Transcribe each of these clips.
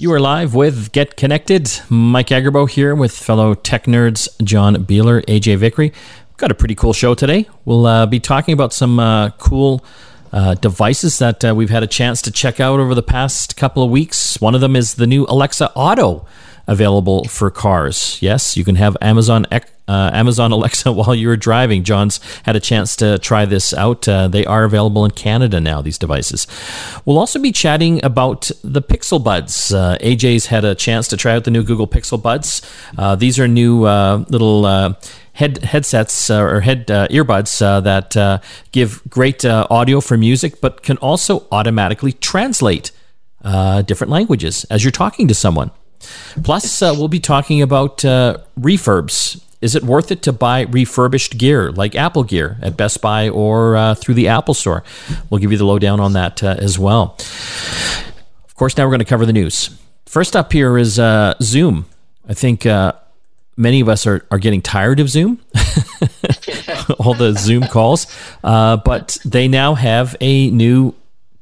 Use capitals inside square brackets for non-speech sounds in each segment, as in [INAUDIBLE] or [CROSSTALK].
You are live with Get Connected. Mike Agerbo here with fellow tech nerds John Biehler, AJ Vickery. We've Got a pretty cool show today. We'll uh, be talking about some uh, cool uh, devices that uh, we've had a chance to check out over the past couple of weeks. One of them is the new Alexa Auto available for cars. Yes, you can have Amazon uh, Amazon [LAUGHS] Alexa while you're driving. John's had a chance to try this out. Uh, they are available in Canada now. These devices. We'll also be chatting about the Pixel Buds. Uh, AJ's had a chance to try out the new Google Pixel Buds. Uh, these are new uh, little uh, head headsets uh, or head uh, earbuds uh, that give great audio for music, but can also automatically translate different languages as you're talking to someone. Plus, uh, we'll be talking about uh, refurbs. Is it worth it to buy refurbished gear like Apple gear at Best Buy or uh, through the Apple Store? We'll give you the lowdown on that uh, as well. Of course, now we're going to cover the news. First up here is uh, Zoom. I think uh, many of us are, are getting tired of Zoom, [LAUGHS] all the Zoom calls, but they now have a new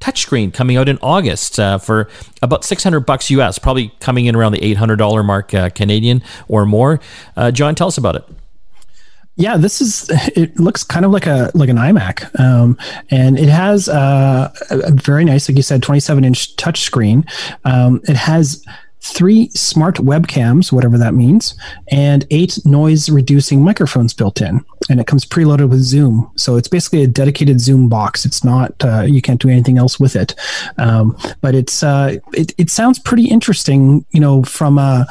touchscreen coming out in August uh, for about 600 bucks US, probably coming in around the $800 mark uh, Canadian or more. Uh, John, tell us about it. Yeah, this is. It looks kind of like a like an iMac, um, and it has uh, a very nice, like you said, 27 inch touchscreen. Um, it has three smart webcams, whatever that means, and eight noise reducing microphones built in. And it comes preloaded with Zoom. So it's basically a dedicated Zoom box. It's not, uh, you can't do anything else with it. Um, but it's, uh, it, it sounds pretty interesting, you know, from a,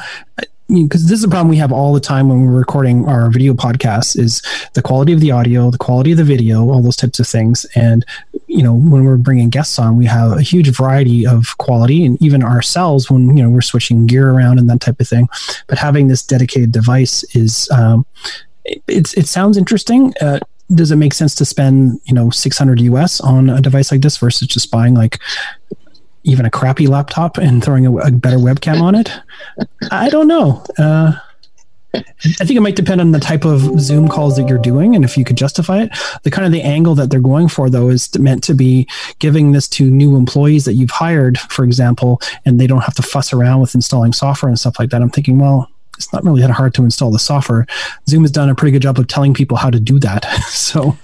because this is a problem we have all the time when we're recording our video podcasts is the quality of the audio the quality of the video all those types of things and you know when we're bringing guests on we have a huge variety of quality and even ourselves when you know we're switching gear around and that type of thing but having this dedicated device is um, it, it's it sounds interesting uh, does it make sense to spend you know 600 us on a device like this versus just buying like even a crappy laptop and throwing a, a better webcam on it? I don't know. Uh, I think it might depend on the type of Zoom calls that you're doing and if you could justify it. The kind of the angle that they're going for though is meant to be giving this to new employees that you've hired, for example, and they don't have to fuss around with installing software and stuff like that. I'm thinking, well, it's not really that hard to install the software. Zoom has done a pretty good job of telling people how to do that. [LAUGHS] So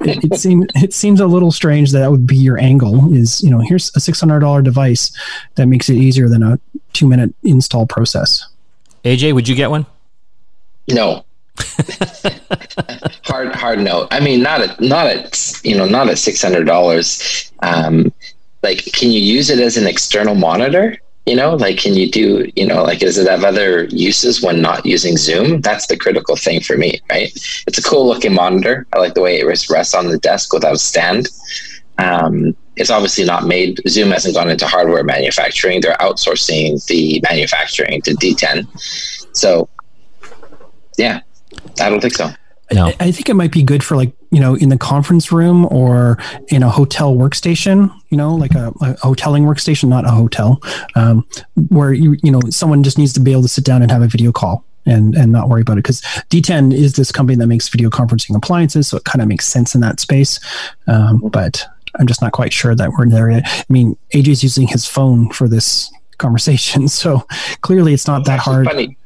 it, it seems it seems a little strange that that would be your angle. Is you know here's a six hundred dollar device that makes it easier than a two minute install process. AJ, would you get one? No. [LAUGHS] hard hard no. I mean, not at not at you know not at six hundred dollars. Um, like, can you use it as an external monitor? you know like can you do you know like does it have other uses when not using zoom that's the critical thing for me right it's a cool looking monitor i like the way it rests on the desk without a stand um, it's obviously not made zoom hasn't gone into hardware manufacturing they're outsourcing the manufacturing to DTEN so yeah i don't think so no. I, I think it might be good for like you know in the conference room or in a hotel workstation you know like a, a hoteling workstation not a hotel um, where you you know someone just needs to be able to sit down and have a video call and and not worry about it because DTEN is this company that makes video conferencing appliances, so it kind of makes sense in that space. Um, but I'm just not quite sure that we're there yet. I mean, AJ's using his phone for this conversation, [LAUGHS] so clearly it's not that hard. Funny.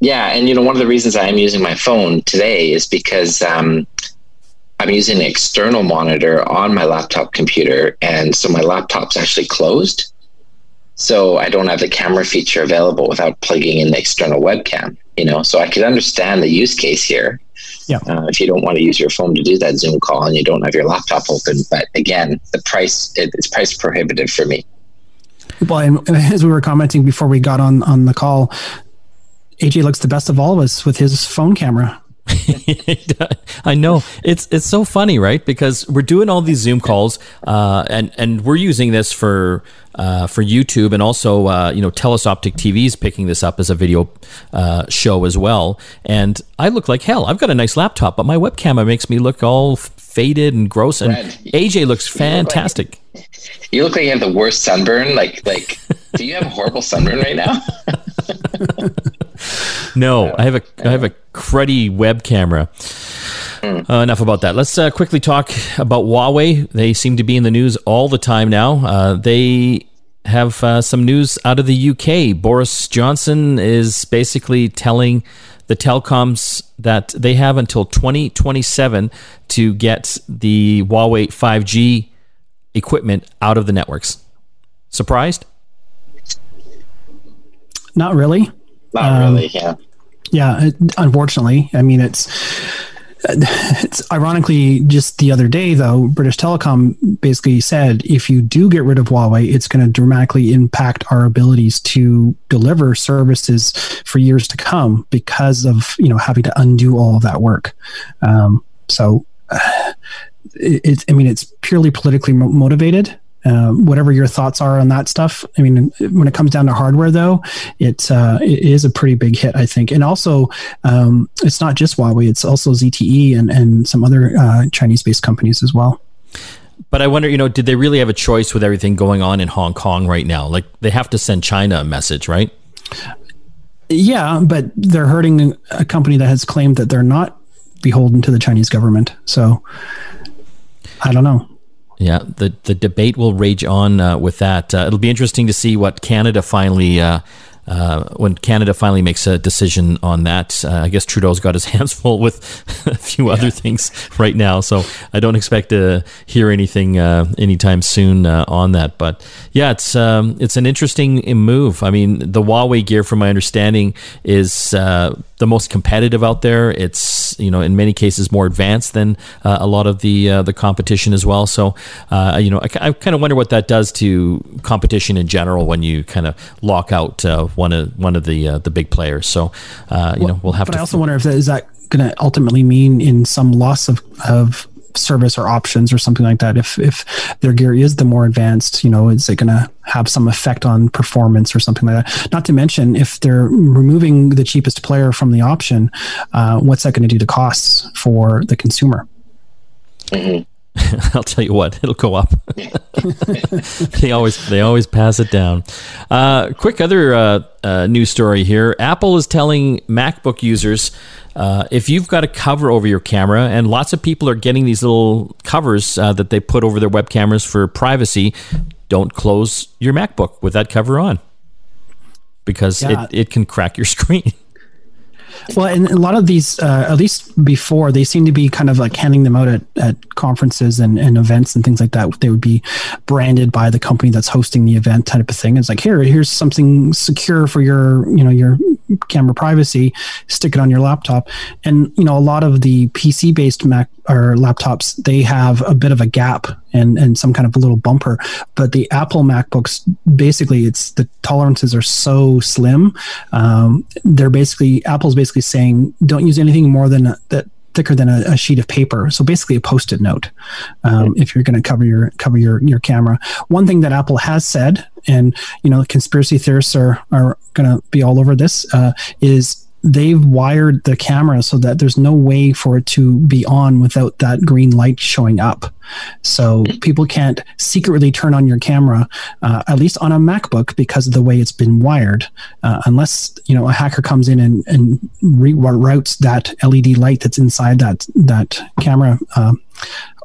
Yeah, and you know, one of the reasons I am using my phone today is because um, I'm using an external monitor on my laptop computer, and so my laptop's actually closed. So I don't have the camera feature available without plugging in the external webcam. You know, so I could understand the use case here. Yeah. Uh, if you don't want to use your phone to do that Zoom call and you don't have your laptop open, but again, the price it, it's price prohibitive for me. Well, and as we were commenting before we got on on the call, AJ looks the best of all of us with his phone camera. [LAUGHS] I know it's it's so funny, right? Because we're doing all these Zoom calls, uh, and and we're using this for uh, for YouTube, and also uh, you know Telus Optik TV is picking this up as a video uh, show as well. And I look like hell. I've got a nice laptop, but my webcam makes me look all faded and gross. And Red. AJ looks fantastic. You look, like, you look like you have the worst sunburn. Like like, do you have a horrible sunburn right now? [LAUGHS] no, I have a I have a cruddy web camera. Mm. Uh, enough about that. Let's uh, quickly talk about Huawei. They seem to be in the news all the time now. Uh, they have uh, some news out of the UK. Boris Johnson is basically telling the telecoms that they have until 2027 to get the Huawei 5G equipment out of the networks. Surprised? Not really. Not um, really, yeah. Yeah, unfortunately. I mean, it's it's ironically just the other day though british telecom basically said if you do get rid of huawei it's going to dramatically impact our abilities to deliver services for years to come because of you know having to undo all of that work um, so [SIGHS] uh, it's i mean it's purely politically motivated um, whatever your thoughts are on that stuff. I mean, when it comes down to hardware, though, it's uh, it is a pretty big hit, I think. And also, um, it's not just Huawei; it's also ZTE and and some other uh, Chinese-based companies as well. But I wonder, you know, did they really have a choice with everything going on in Hong Kong right now? Like, they have to send China a message, right? Yeah, but they're hurting a company that has claimed that they're not beholden to the Chinese government. So, I don't know. Yeah, the the debate will rage on uh, with that. Uh, it'll be interesting to see what Canada finally uh, uh, when Canada finally makes a decision on that, uh, I guess Trudeau's got his [LAUGHS] hands full with a few yeah. other things right now. So I don't expect to hear anything uh, anytime soon uh, on that. But yeah, it's um, it's an interesting move. I mean, the Huawei gear, from my understanding, is uh, the most competitive out there. It's you know in many cases more advanced than uh, a lot of the the competition as well. So you know, I, I kind of wonder what that does to competition in general when you kind of lock out one of one of the uh, the big players. So uh, you well, know we'll have but to. I also wonder if that is that going to ultimately mean in some loss of of service or options or something like that if if their gear is the more advanced you know is it going to have some effect on performance or something like that not to mention if they're removing the cheapest player from the option uh, what's that going to do to costs for the consumer mm-hmm. [LAUGHS] I'll tell you what, it'll go up. [LAUGHS] they always they always pass it down. Uh, quick other uh, uh, news story here: Apple is telling MacBook users uh, if you've got a cover over your camera, and lots of people are getting these little covers uh, that they put over their web cameras for privacy, don't close your MacBook with that cover on because yeah. it, it can crack your [LAUGHS] screen. Well, and a lot of these, uh, at least before, they seem to be kind of like handing them out at, at conferences and, and events and things like that. They would be branded by the company that's hosting the event, type of thing. It's like here, here's something secure for your, you know, your camera privacy. Stick it on your laptop, and you know, a lot of the PC based Mac or laptops, they have a bit of a gap and and some kind of a little bumper. But the Apple MacBooks, basically, it's the tolerances are so slim. Um, they're basically Apple's basically saying don't use anything more than that thicker than a, a, sheet of paper. So basically, a post-it note. Um, if you're going to cover your cover your your camera, one thing that Apple has said, and you know, conspiracy theorists are are going to be all over this, uh, is they've wired the camera so that there's no way for it to be on without that green light showing up. So people can't secretly turn on your camera, uh, at least on a MacBook, because of the way it's been wired, uh, unless you know a hacker comes in and, and reroutes that LED light that's inside that that camera uh,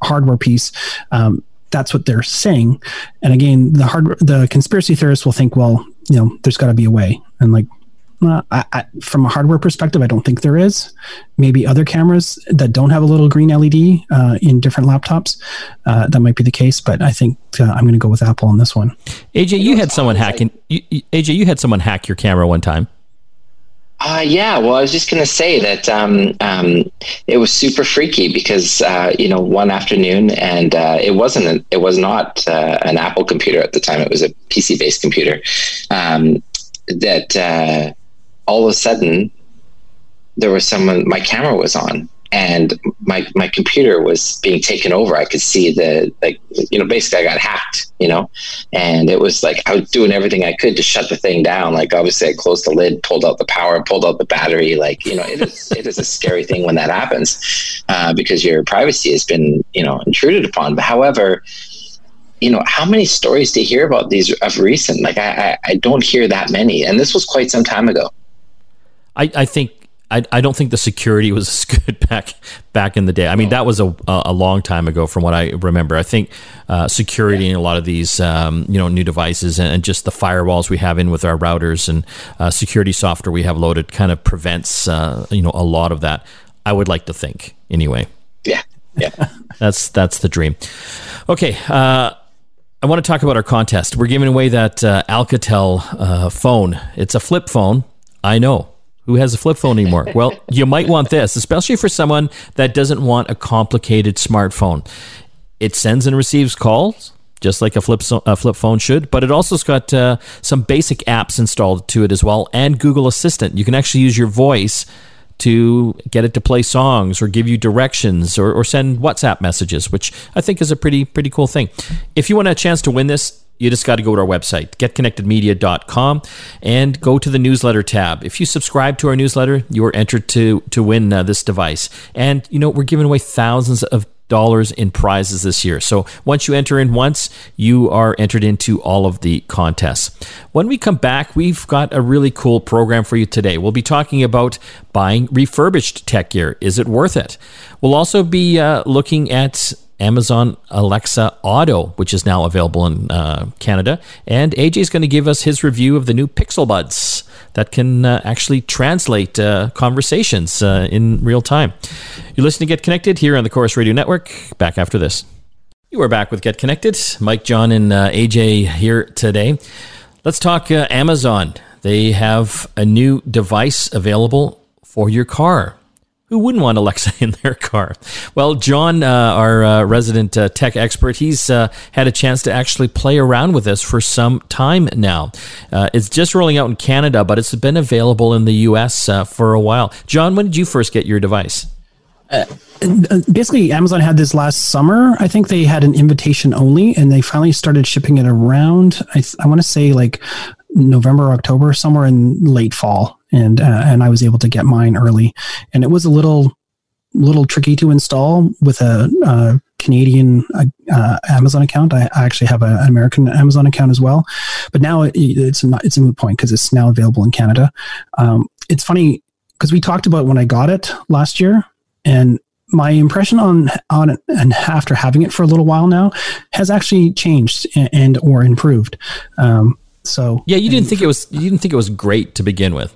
hardware piece. Um, that's what they're saying. And again, the hard the conspiracy theorists will think, well, you know, there's got to be a way, and like uh, I, I, from a hardware perspective, I don't think there is. Maybe other cameras that don't have a little green LED uh, in different laptops, uh, that might be the case. But I think uh, I'm going to go with Apple on this one. AJ, you had someone hacking. You, AJ, you had someone hack your camera one time. Uh, yeah, well, I was just going to say that um, um, it was super freaky because uh, you know one afternoon, and uh, it wasn't a, it was not uh, an Apple computer at the time; it was a PC based computer. Um, that uh, all of a sudden there was someone my camera was on and my my computer was being taken over i could see the like you know basically i got hacked you know and it was like i was doing everything i could to shut the thing down like obviously i closed the lid pulled out the power pulled out the battery like you know it is it is a scary thing when that happens uh, because your privacy has been you know intruded upon but however you know, how many stories do you hear about these of recent? Like, I, I, I don't hear that many. And this was quite some time ago. I, I think I, I don't think the security was [LAUGHS] as good back back in the day. I mean, that was a, a long time ago from what I remember. I think uh, security in a lot of these um, you know new devices and, and, just the firewalls we have in with our routers and uh, security software we have loaded kind of prevents uh, you know a lot of that. I would like to think anyway. Yeah, yeah, [LAUGHS] that's that's the dream. Okay. Uh, I want to talk about our contest. We're giving away that uh, Alcatel uh, phone. It's a flip phone. I know who has a flip phone anymore? [LAUGHS] Well, you might want this, especially for someone that doesn't want a complicated smartphone. It sends and receives calls just like a flip a flip phone should, but it also's got uh, some basic apps installed to it as well, and Google Assistant. You can actually use your voice to get it to play songs or give you directions or, or send WhatsApp messages, which I think is a pretty pretty cool thing. If you want a chance to win this, you just got to go to our website, getconnectedmedia.com, and go to the newsletter tab. If you subscribe to our newsletter, you are entered to to win uh, this device. And you know we're giving away thousands of dollars in prizes this year. So once you enter in once, you are entered into all of the contests. When we come back, we've got a really cool program for you today. We'll be talking about buying refurbished tech gear. Is it worth it? We'll also be uh, looking at Amazon Alexa Auto, which is now available in uh, Canada. And AJ is going to give us his review of the new Pixel Buds that can uh, actually translate uh, conversations uh, in real time. You're listening to Get Connected here on the Corus Radio Network. Back after this. You are back with Get Connected. Mike, John, and uh, AJ here today. Let's talk uh, Amazon. They have a new device available for your car who wouldn't want Alexa [LAUGHS] in their car? Well, John, uh, our uh, resident uh, tech expert, he's uh, had a chance to actually play around with this for some time now. Uh, it's just rolling out in Canada, but it's been available in the US uh, for a while. John, when did you first get your device? basically amazon had this last summer i think they had an invitation only and they finally started shipping it around i, I want to say like november october somewhere in late fall and uh, and I was able to get mine early, and it was a little little tricky to install with a, a Canadian uh, uh, Amazon account. I, actually have a, an American Amazon account as well, but now it, it's not it's a moot point because it's now available in Canada. Um, it's funny because we talked about when I got it last year, and my impression on on it and after having it for a little while now has actually changed and, and or improved. Um, so yeah, you didn't think it was you didn't think it was great to begin with.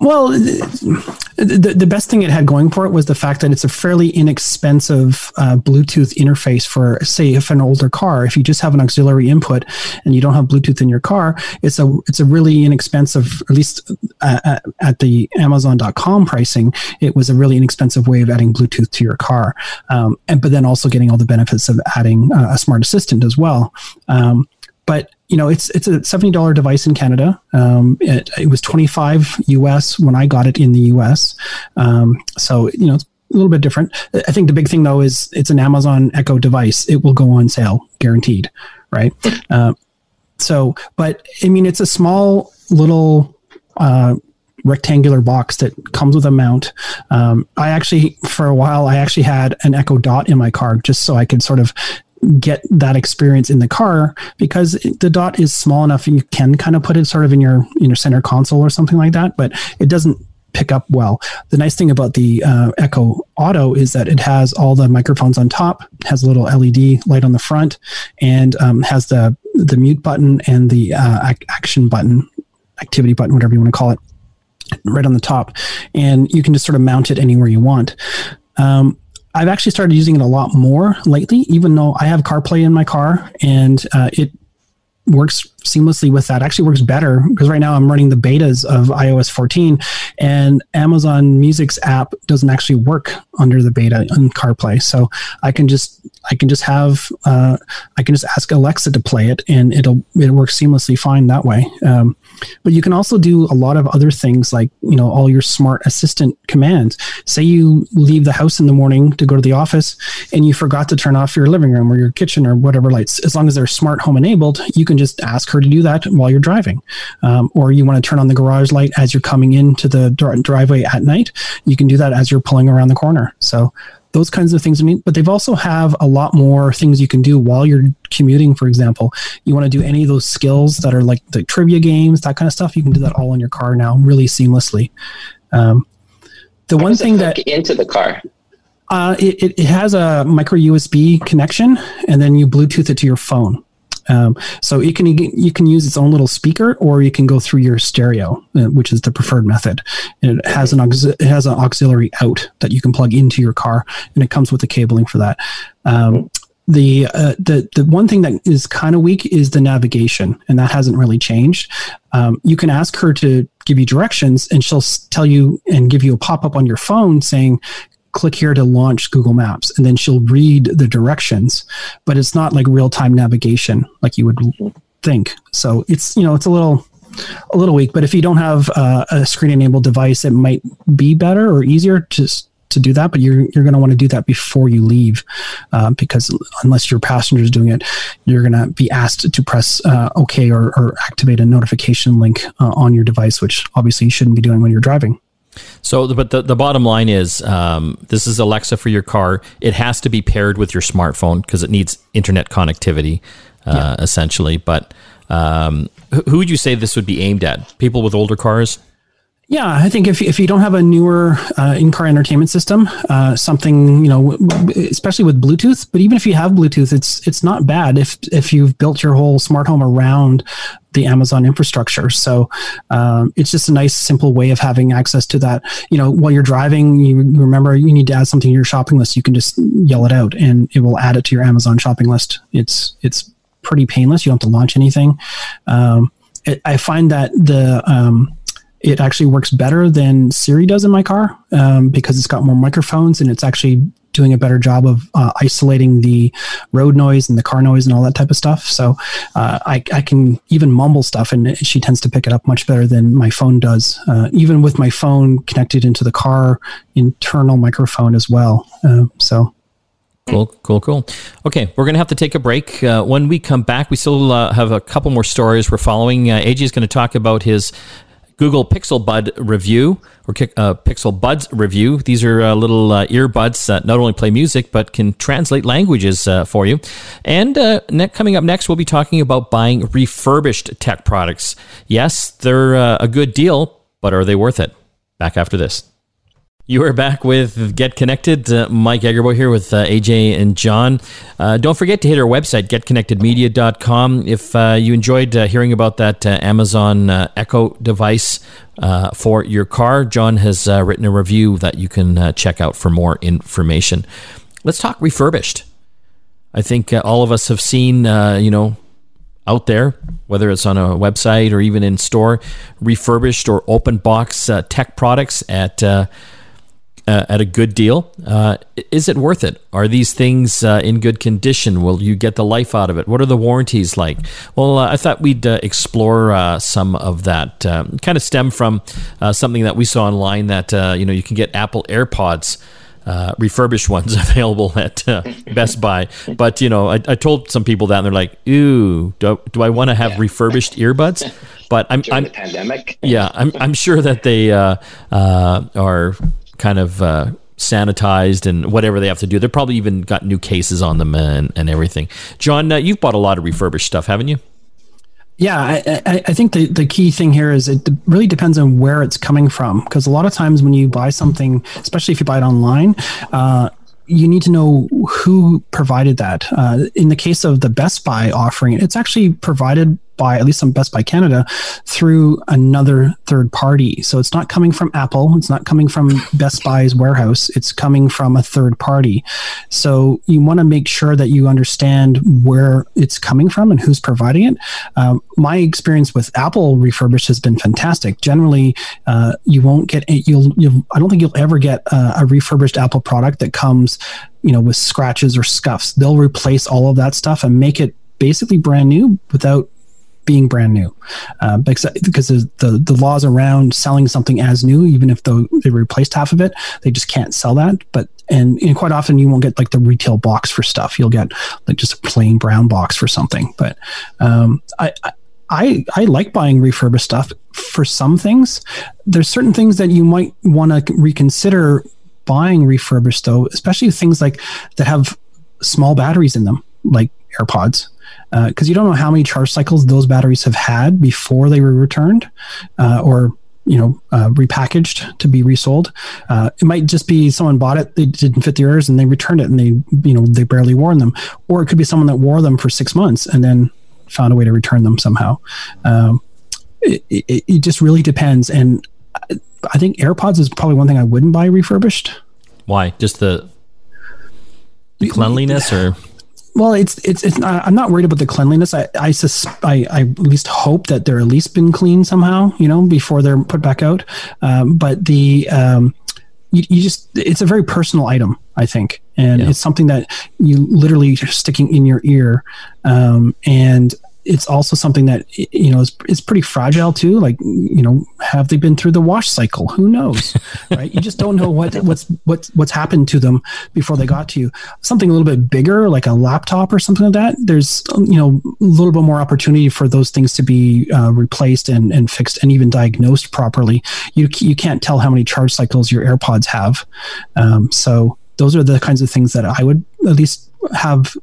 Well, the, the best thing it had going for it was the fact that it's a fairly inexpensive uh, Bluetooth interface for, say, if an older car. If you just have an auxiliary input and you don't have Bluetooth in your car, it's a it's a really inexpensive. At least uh, at, at the Amazon.com pricing, it was a really inexpensive way of adding Bluetooth to your car, um, and but then also getting all the benefits of adding uh, a smart assistant as well. Um, but you know, it's it's a seventy dollar device in Canada. Um, it, it, was twenty five US when I got it in the US. Um, so you know, it's a little bit different. I think the big thing though is it's an Amazon Echo device. It will go on sale, guaranteed, right? Uh, so, but I mean, it's a small little. Uh, rectangular box that comes with a mount. Um, I actually, for a while, I actually had an Echo Dot in my car just so I could sort of get that experience in the car because the dot is small enough you can kind of put it sort of in your in your center console or something like that but it doesn't pick up well. The nice thing about the uh, echo auto is that it has all the microphones on top has a little led light on the front and um, has the the mute button and the uh, action button activity button whatever you want to call it right on the top. And you can just sort of mount it anywhere you want. Um, I've actually started using it a lot more lately, even though I have CarPlay in my car and uh, it works seamlessly with that. Actually, works better because right now I'm running the betas of iOS 14, and Amazon Music's app doesn't actually work under the beta on CarPlay. So I can just I can just have uh, I can just ask Alexa to play it, and it'll it works seamlessly fine that way. Um, but you can also do a lot of other things like you know all your smart assistant commands. Say you leave the house in the morning to go to the office, and you forgot to turn off your living room or your kitchen or whatever lights. As long as they're smart home enabled, you can just ask her to do that while you're driving. Um, or you want to turn on the garage light as you're coming into the driveway at night, you can do that as you're pulling around the corner. So those kinds of things. I mean, but they've also have a lot more things you can do while you're commuting. For example, you want to do any of those skills that are like the trivia games, that kind of stuff. You can do that all in your car now, really seamlessly. Um, the one thing that into the car. Uh, it, it has a micro USB connection, and then you Bluetooth it to your phone. Um, so you can you can use its own little speaker, or you can go through your stereo, uh, which is the preferred method. And it has an it has an auxiliary out that you can plug into your car, and it comes with the cabling for that. Um, the uh, the the one thing that is kind of weak is the navigation, and that hasn't really changed. Um, you can ask her to give you directions, and she'll tell you and give you a pop up on your phone saying, click here to launch Google Maps, and then she'll read the directions, but it's not like real time navigation like you would think. So it's you know it's a little a little weak. But if you don't have uh, a screen enabled device, it might be better or easier to to do that. But you're you're going to want to do that before you leave, uh, because unless your passenger is doing it, you're going to be asked to press uh, OK or, or, activate a notification link uh, on your device, which obviously you shouldn't be doing when you're driving. So, but the, the bottom line is um, this is Alexa for your car. It has to be paired with your smartphone because it needs internet connectivity, uh, yeah. essentially. But um, who would you say this would be aimed at? People with older cars? Yeah, I think if, if you don't have a newer uh, in-car entertainment system, uh, something you know, especially with Bluetooth, but even if you have Bluetooth, it's it's not bad if if you've built your whole smart home around the Amazon infrastructure. So um, it's just a nice, simple way of having access to that. You know, while you're driving, you remember you need to add something to your shopping list. You can just yell it out, and it will add it to your Amazon shopping list. It's it's pretty painless. You don't have to launch anything. Um, it, I find that the um, it actually works better than Siri does in my car um, because it's got more microphones and it's actually doing a better job of uh, isolating the road noise and the car noise and all that type of stuff. So uh, I, I, can even mumble stuff and she tends to pick it up much better than my phone does, uh, even with my phone connected into the car internal microphone as well. Uh, so. Cool, cool, cool. Okay, we're going to have to take a break. Uh, when we come back, we still uh, have a couple more stories we're following. Uh, AJ is going to talk about his Google Pixel Bud review or uh, Pixel Buds review. These are uh, little uh, earbuds that not only play music but can translate languages uh, for you. And uh, ne- coming up next, we'll be talking about buying refurbished tech products. Yes, they're uh, a good deal, but are they worth it? Back after this. You are back with Get Connected. Uh, Mike Agerbo here with uh, AJ and John. Uh, don't forget to hit our website, getconnectedmedia.com. If uh, you enjoyed uh, hearing about that uh, Amazon Echo device for your car, John has written a review that you can check out for more information. Let's talk refurbished. I think all of us have seen, you know, out there, whether it's on a website or even in store, refurbished or open box tech products at uh, at a good deal. Uh, is it worth it? Are these things uh, in good condition? Will you get the life out of it? What are the warranties like? Well, uh, I thought we'd uh, explore uh, some of that. Um, kind of stem from something that we saw online that you know you can get Apple AirPods. refurbished ones [LAUGHS] available at Best Buy, but you know, I, I, told some people that, and they're like, "Ooh, do, do I want to have yeah. refurbished earbuds?" But I'm, I'm pandemic. Yeah, I'm, I'm sure that they are kind of uh, sanitized and whatever they have to do. They're probably even got new cases on them and, and everything. John, uh, you've bought a lot of refurbished stuff, haven't you? Yeah, I, I, I, think the, the key thing here is it really depends on where it's coming from. Because a lot of times when you buy something, especially if you buy it online, uh, you need to know who provided that. Uh, in the case of the Best Buy offering, it's actually provided by at least on Best Buy Canada through another third party. So it's not coming from Apple. It's not coming from [LAUGHS] Best Buy's warehouse. It's coming from a third party. So you want to make sure that you understand where it's coming from and who's providing it. Um, my experience with Apple refurbished has been fantastic. Generally, uh, you won't get you'll, you'll I don't think you'll ever get a, a refurbished Apple product that comes you know with scratches or scuffs. They'll replace all of that stuff and make it basically brand new without being brand new. Uh, because, the, the laws around selling something as new even if they replaced half of it they just can't sell that. But and, and, quite often you won't get like the retail box for stuff. You'll get like just a plain brown box for something. But um, I, I I like buying refurbished stuff for some things. There's certain things that you might want to reconsider buying refurbished though, especially things like that have small batteries in them, like AirPods because uh, you don't know how many charge cycles those batteries have had before they were returned, uh, or you know uh, repackaged to be resold. Uh, it might just be someone bought it, they didn't fit the ears, and they returned it, and they you know they barely worn them, or it could be someone that wore them for six months and then found a way to return them somehow. Um, it, it, it just really depends, and I think AirPods is probably one thing I wouldn't buy refurbished. Why? Just the, the cleanliness, or well, it's it's it's not. I'm not worried about the cleanliness. I I, sus, I I at least hope that they're at least been clean somehow, you know, before they're put back out. Um, but the um, you, you just it's a very personal item, I think, and yeah. it's something that you literally are sticking in your ear, um, and it's also something that you know is, is pretty fragile too like you know have they been through the wash cycle? Who knows [LAUGHS] right? You just don't know what what's what's what's happened to them before they got to you. Something a little bit bigger like a laptop or something like that there's you know a little bit more opportunity for those things to be uh, replaced and, and fixed and even diagnosed properly. You you can't tell how many charge cycles your airpods have. Um, so those are the kinds of things that i would at least have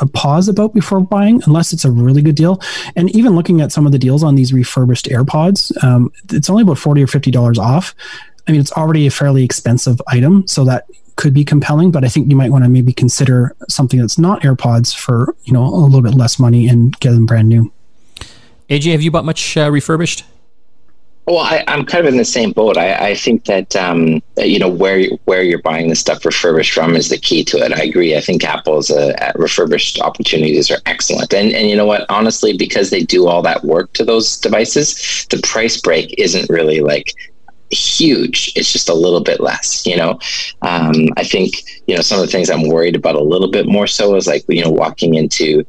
a pause about before buying unless it's a really good deal. And even looking at some of the deals on these refurbished AirPods, um, it's only about 40 or $50 off. I mean, it's already a fairly expensive item, so that could be compelling, but I think you might want to maybe consider something that's not AirPods for, you know, a little bit less money and get them brand new. AJ, have you bought much uh, refurbished? Well, I, am kind of in the same boat. I, I think that um, you know where where you're buying the stuff refurbished from is the key to it. I agree. I think Apple's uh, refurbished opportunities are excellent, and and you know what? Honestly, because they do all that work to those devices, the price break isn't really like huge. It's just a little bit less. You know, um, I think you know some of the things I'm worried about a little bit more so is like you know walking into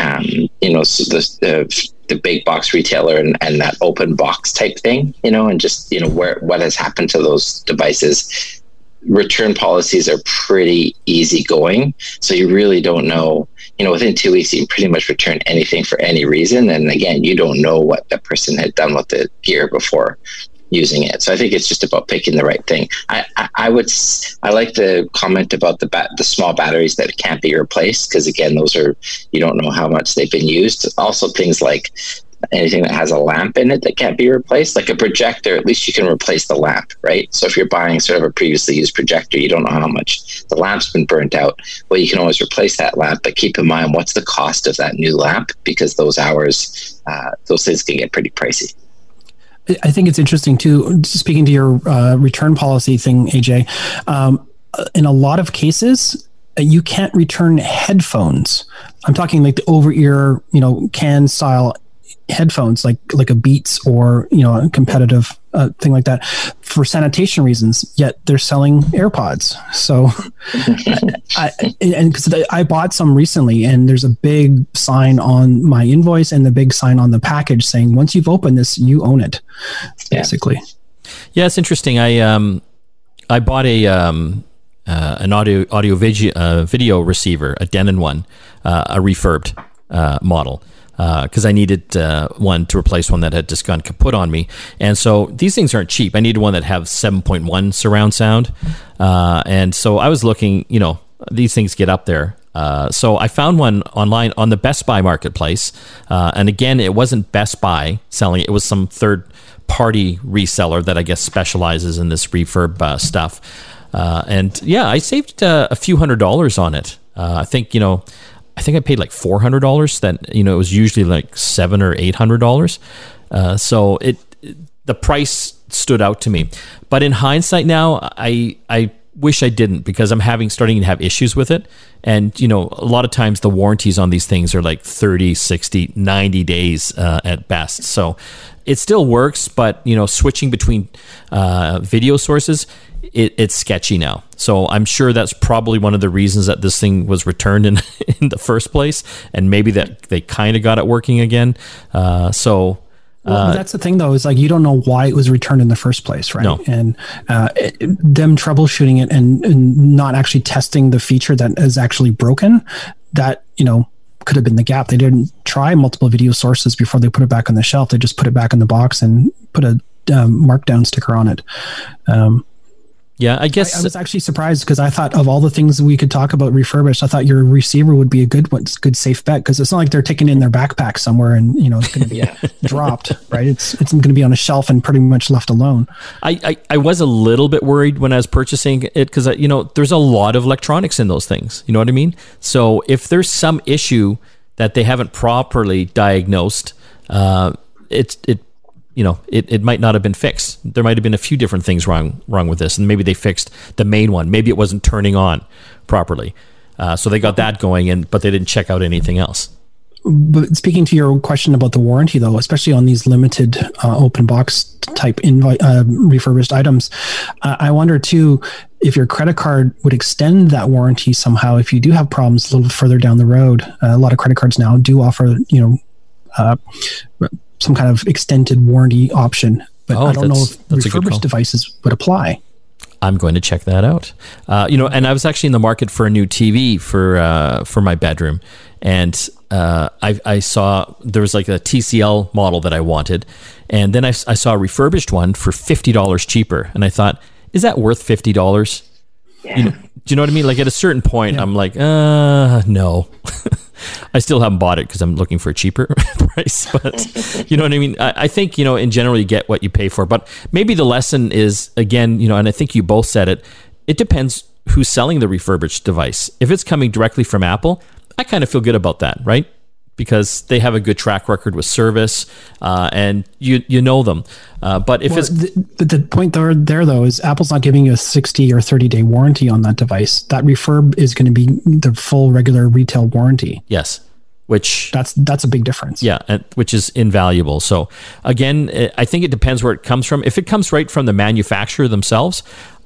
um, you know the, the the big box retailer and, and that open box type thing, you know, and just, you know, where what has happened to those devices. Return policies are pretty easy going. So you really don't know, you know, within two weeks, you can pretty much return anything for any reason. And again, you don't know what that person had done with the gear before using it. So I think it's just about picking the right thing. I, I, I would I like the comment about the bat, the small batteries that can't be replaced because again those are you don't know how much they've been used. Also things like anything that has a lamp in it that can't be replaced, like a projector, at least you can replace the lamp, right? So if you're buying sort of a previously used projector, you don't know how much the lamp's been burnt out. Well, you can always replace that lamp, but keep in mind what's the cost of that new lamp because those hours, uh, those things can get pretty pricey. I think it's interesting too. Speaking to your uh, return policy thing, AJ, um, in a lot of cases, you can't return headphones. I'm talking like the over ear, you know, can style headphones like like a Beats or you know a competitive uh, thing like that for sanitation reasons. Yet they're selling AirPods. So, [LAUGHS] I, and because I bought some recently, and there's a big sign on my invoice and the big sign on the package saying once you've opened this, you own it. Basically. Yeah, yeah it's interesting. I um I bought a um uh, an audio audio video, uh, video receiver, a Denon one, uh, a refurbed uh, model because uh, I needed uh, one to replace one that had just gone kaput on me. And so these things aren't cheap. I needed one that have 7.1 surround sound. Uh, and so I was looking, you know, these things get up there. Uh, so I found one online on the Best Buy marketplace. Uh, and again, it wasn't Best Buy selling it, was some third party reseller that I guess specializes in this refurb uh, stuff. and yeah, I saved a few hundred dollars on it. I think, you know, I think I paid like four hundred dollars. That you know it was usually like seven or eight hundred dollars. Uh, so it the price stood out to me. But in hindsight now, I I wish I didn't because I'm having starting to have issues with it. And you know, a lot of times the warranties on these things are like 30, 60, 90 days uh, at best. So it still works, but you know, switching between uh, video sources it, it's sketchy now. So I'm sure that's probably one of the reasons that this thing was returned in [LAUGHS] in the first place, and maybe that they kind of got it working again. Uh, so. Well, uh, that's the thing, though, is like you don't know why it was returned in the first place, right? No. And uh, it, them troubleshooting it and, and not actually testing the feature that is actually broken, that you know could have been the gap. They didn't try multiple video sources before they put it back on the shelf. They just put it back in the box and put a um, markdown sticker on it. Um, Yeah, I guess I, I was actually surprised because I thought of all the things we could talk about refurbished, I thought your receiver would be a good one, good safe bet because it's not like they're taking in their backpack somewhere and you know it's going to be [LAUGHS] dropped, right? It's it's going to be on a shelf and pretty much left alone. I, I, I was a little bit worried when I was purchasing it because you know there's a lot of electronics in those things. You know what I mean? So if there's some issue that they haven't properly diagnosed, uh, it's it you know, it, it might not have been fixed. There might have been a few different things wrong wrong with this, and maybe they fixed the main one. Maybe it wasn't turning on properly, uh, so they got that going, and but they didn't check out anything else. But speaking to your question about the warranty, though, especially on these limited uh, open box type uh, refurbished items, uh, I wonder too if your credit card would extend that warranty somehow. If you do have problems a little further down the road, uh, a lot of credit cards now do offer, you know, uh, some kind of extended warranty option. But oh, I don't know if refurbished devices would apply. I'm going to check that out. Uh, you know, and I was actually in the market for a new TV for uh, for my bedroom, and uh, I, I, saw there was like a TCL model that I wanted, and then I, I saw a refurbished one for fifty dollars cheaper, and I thought, is that worth fifty dollars? Yeah. You know, do you know what I mean? Like at a certain point, yeah. I'm like, uh, no. [LAUGHS] I still haven't bought it because I'm looking for a cheaper [LAUGHS] price. But you know what I mean. I, I, think you know in general you get what you pay for. But maybe the lesson is again, you know, and I think you both said it. It depends who's selling the refurbished device. If it's coming directly from Apple, I kind of feel good about that, right? Because they have a good track record with service uh, and you you know them. Uh, but if well, it's the, the point there there though is Apple's not giving you a sixty or thirty day warranty on that device. That refurb is going to be the full regular retail warranty. Yes. Which that's that's a big difference. Yeah, and, which is invaluable. So again, I think it depends where it comes from. If it comes right from the manufacturer themselves,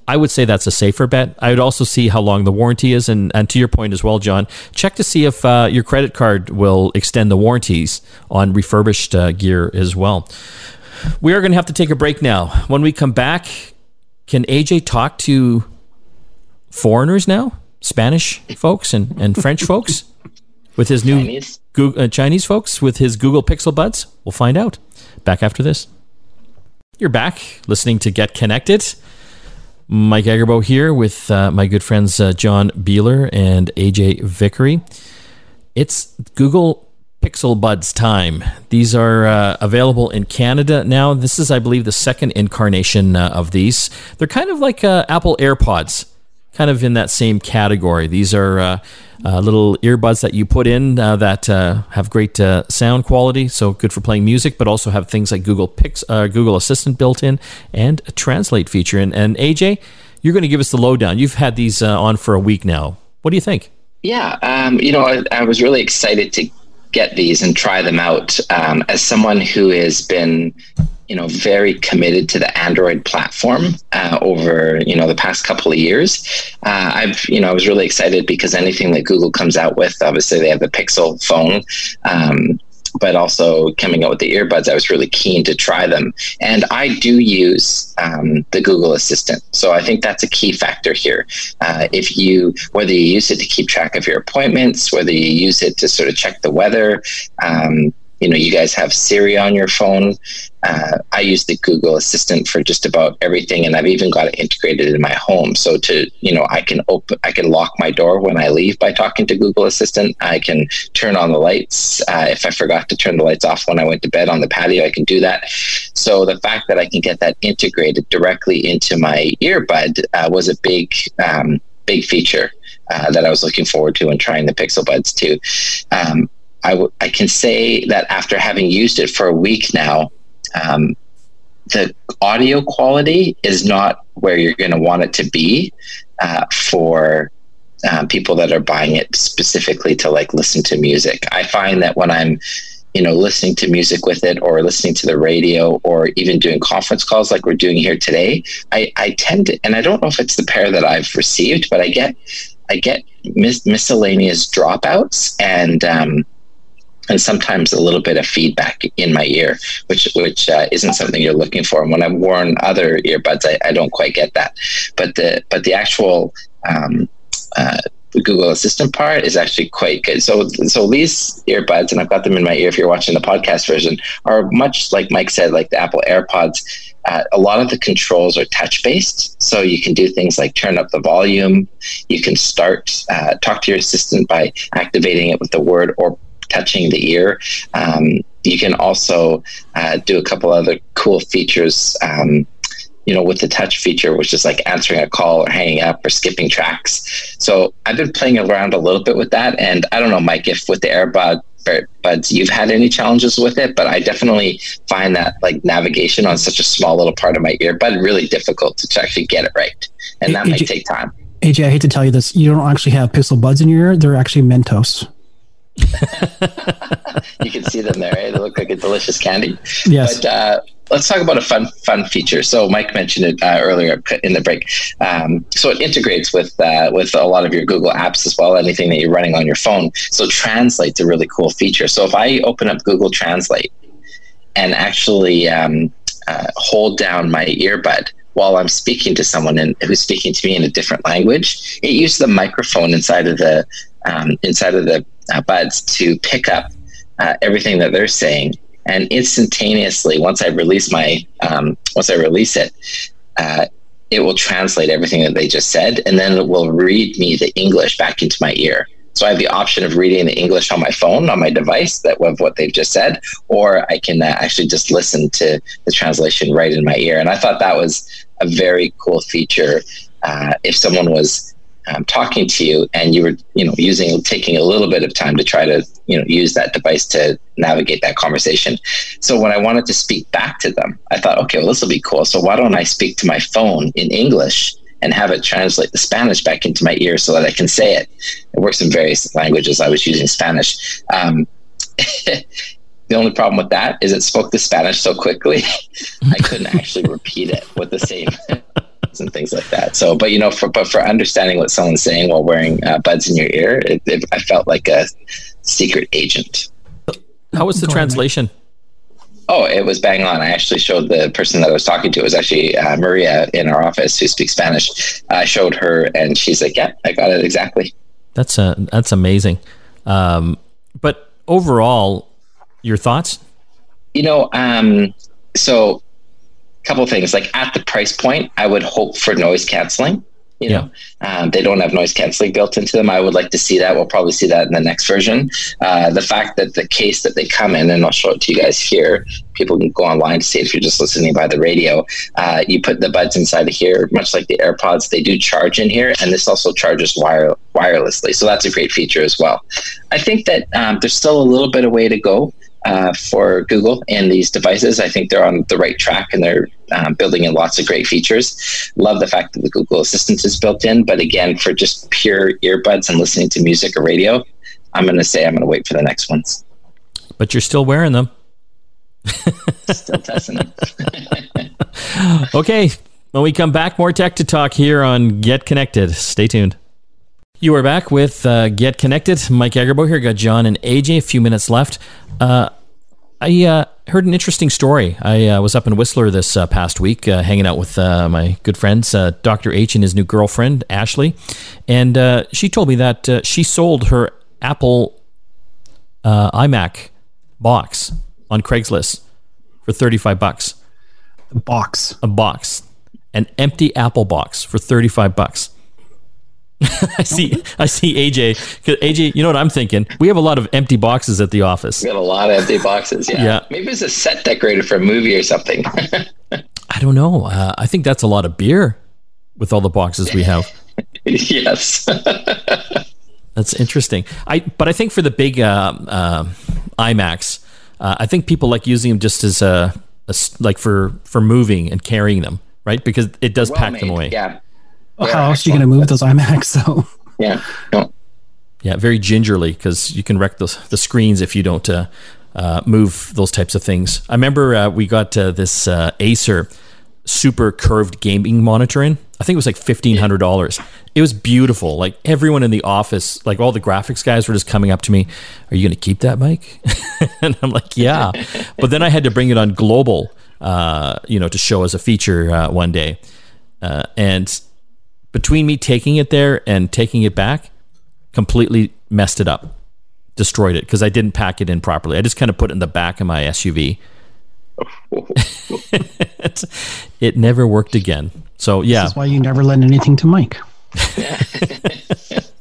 I would say that's a safer bet. I would also see how long the warranty is, and, and to your point as well, John, check to see if uh, your credit card will extend the warranties on refurbished uh, gear as well. We are going to have to take a break now. When we come back, can AJ talk to foreigners now, Spanish folks and, and French folks, with his new Chinese. Google, uh, Chinese folks with his Google Pixel Buds? We'll find out. Back after this. You're back listening to Get Connected. Mike Agerbo here with uh, my good friends uh, John Biehler and AJ Vickery. It's Google Pixel Buds time. These are uh, available in Canada now. This is, I believe, the second incarnation uh, of these. They're kind of like uh, Apple AirPods, kind of in that same category. These are uh, uh, little earbuds that you put in uh, that uh, have great uh, sound quality, so good for playing music, but also have things like Google Pix, uh, Google Assistant built in, and a translate feature. And, and AJ, you're going to give us the lowdown. You've had these on for a week now. What do you think? Yeah, um, you know, I, I, was really excited to get these and try them out. Um, as someone who has been you know very committed to the Android platform uh, over you know the past couple of years. Uh, I've you know I was really excited because anything that Google comes out with, obviously they have the Pixel phone. Um, but also coming out with the earbuds, I was really keen to try them. And I do use um, the Google Assistant. So I think that's a key factor here. Uh, if you, whether you use it to keep track of your appointments, whether you use it to sort of check the weather, um, you know, you guys have Siri on your phone. Uh, I use the Google Assistant for just about everything, and I've even got it integrated in my home. So to you know, I can open, I can lock my door when I leave by talking to Google Assistant. I can turn on the lights uh, if I forgot to turn the lights off when I went to bed on the patio. I can do that. So the fact that I can get that integrated directly into my earbud uh, was a big um, big feature. Uh, that I was looking forward to and trying the Pixel Buds too. Um, I, w- I can say that after having used it for a week now, um, the audio quality is not where you're going to want it to be uh, for um, people that are buying it specifically to like listen to music. I find that when I'm you know listening to music with it or listening to the radio or even doing conference calls like we're doing here today i, I tend to and i don't know if it's the pair that i've received but i get i get mis- miscellaneous dropouts and um, and sometimes a little bit of feedback in my ear, which which uh, isn't something you're looking for. And when I've worn other earbuds, I, I don't quite get that. But the but the actual um, uh, Google Assistant part is actually quite good. So, so these earbuds, and I've got them in my ear if you're watching the podcast version, are much like Mike said, like the Apple AirPods. Uh, a lot of the controls are touch based. So you can do things like turn up the volume. You can start, uh, talk to your assistant by activating it with the word or touching the ear. Um, you can also uh, do a couple other cool features. Um, you know, with the touch feature, which is like answering a call or hanging up or skipping tracks. So I've been playing around a little bit with that. And I don't know, Mike, if with the AirBud buds you've had any challenges with it, but I definitely find that like navigation on such a small little part of my earbud really difficult to actually get it right. And that AJ, might take time. AJ, I hate to tell you this. You don't actually have Pixel Buds in your ear. They're actually Mentos. [LAUGHS] you can see them there. Eh? They look like a delicious candy. Yes. But, uh, let's talk about a fun fun feature. So Mike mentioned it uh, earlier in the break. Um, so it integrates with uh, with a lot of your Google apps as well. Anything that you're running on your phone. So Translate's a really cool feature. So if I open up Google Translate and actually um, uh, hold down my earbud while I'm speaking to someone and who's speaking to me in a different language, it uses the microphone inside of the um, inside of the uh, buds to pick up uh, everything that they're saying. And instantaneously once i release my um, once i release it uh, it will translate everything that they just said and then it will read me the english back into my ear. So i have the option of reading the english on my phone on my device that of what they've just said or i can uh, actually just listen to the translation right in my ear. And i thought that was a very cool feature uh, if someone was um, talking to you and you were you know using taking a little bit of time to try to you know use that device to navigate that conversation. So when i wanted to speak back to them i thought okay well this will be cool. So why don't i speak to my phone in english and have it translate the spanish back into my ear so that i can say it? It works in various languages. I was using spanish. Um, [LAUGHS] the only problem with that is it spoke the spanish so quickly [LAUGHS] i couldn't actually repeat it with the same and things like that. So, but you know, for but for understanding what someone's saying while wearing uh, buds in your ear, it, it, I felt like a secret agent. How was the Go translation? Oh, it was bang on. I actually showed the person that I was talking to. It was actually uh, Maria in our office who speaks Spanish. I showed her, and she's like, "Yeah, I got it exactly." That's uh, that's amazing. Um, but overall, your thoughts? You know, um, so couple things. Like at the price point i would hope for noise canceling you know? Um, they don't have noise canceling built into them. I would like to see that. We'll probably see that in the next version. Uh, the fact that the case that they come in and i'll show it to you guys here people can go online to see if you're just listening by the radio. Uh, you put the buds inside of here much like the airpods they do charge in here and this also charges wire wirelessly. So that's a great feature as well. I think that um, there's still a little bit of way to go uh, for Google and these devices. I think they're on the right track and they're um, building in lots of great features. Love the fact that the Google Assistant is built in, but again, for just pure earbuds and listening to music or radio, I'm going to say I'm going to wait for the next ones. But you're still wearing them. still testing them. [LAUGHS] okay. When we come back, more tech to talk here on Get Connected. Stay tuned. You are back with uh, Get Connected. Mike Agerbo here. Got John and AJ. A few minutes left. Uh, I uh, heard an interesting story. I uh, was up in Whistler this uh, past week, uh, hanging out with uh, my good friends, uh, Dr. H and his new girlfriend, Ashley. And she told me that she sold her Apple iMac box on Craigslist for 35 bucks. A box. A box. An empty Apple box for 35 bucks. [LAUGHS] I see. I see AJ. AJ, you know what I'm thinking? We have a lot of empty boxes at the office. We got a lot of empty boxes. Yeah. yeah. Maybe it's a set decorator for a movie or something. [LAUGHS] I don't know. Uh, I think that's a lot of beer with all the boxes we have. [LAUGHS] yes. that's interesting. I but I think for the big uh, uh, iMacs, uh, I think people like using them just as a, a, like for for moving and carrying them, right? Because it does well pack made. them away. Yeah. Well, how else are you going to move those iMacs? So yeah, yeah, very gingerly because you can wreck the the screens if you don't uh, uh, move those types of things. I remember uh, we got uh, this uh, Acer super curved gaming monitor in. I think it was like fifteen hundred dollars. It was beautiful. Like everyone in the office, like all the graphics guys were just coming up to me, "Are you going to keep that, Mike?" [LAUGHS] and I'm like, "Yeah," but then I had to bring it on global, uh, you know, to show as a feature one day, and between me taking it there and taking it back, completely messed it up, destroyed it because I didn't pack it in properly. I just kind of put it in the back of my SUV. [LAUGHS] it never worked again. So yeah, that's why you never lend anything to Mike. [LAUGHS]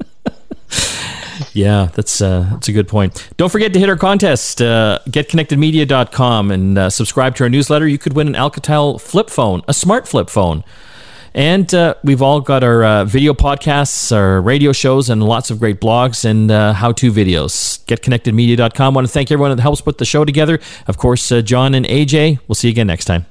Yeah, that's uh, that's a good point. Don't forget to hit our contest, uh, getconnectedmedia.com, and uh, subscribe to our newsletter. You could win an Alcatel flip phone, a smart flip phone. And uh, we've all got our uh, video podcasts, our radio shows, and lots of great blogs and uh, how to videos. GetConnectedMedia.com. I want to thank everyone that helps put the show together. Of course, uh, John and AJ. We'll see you again next time.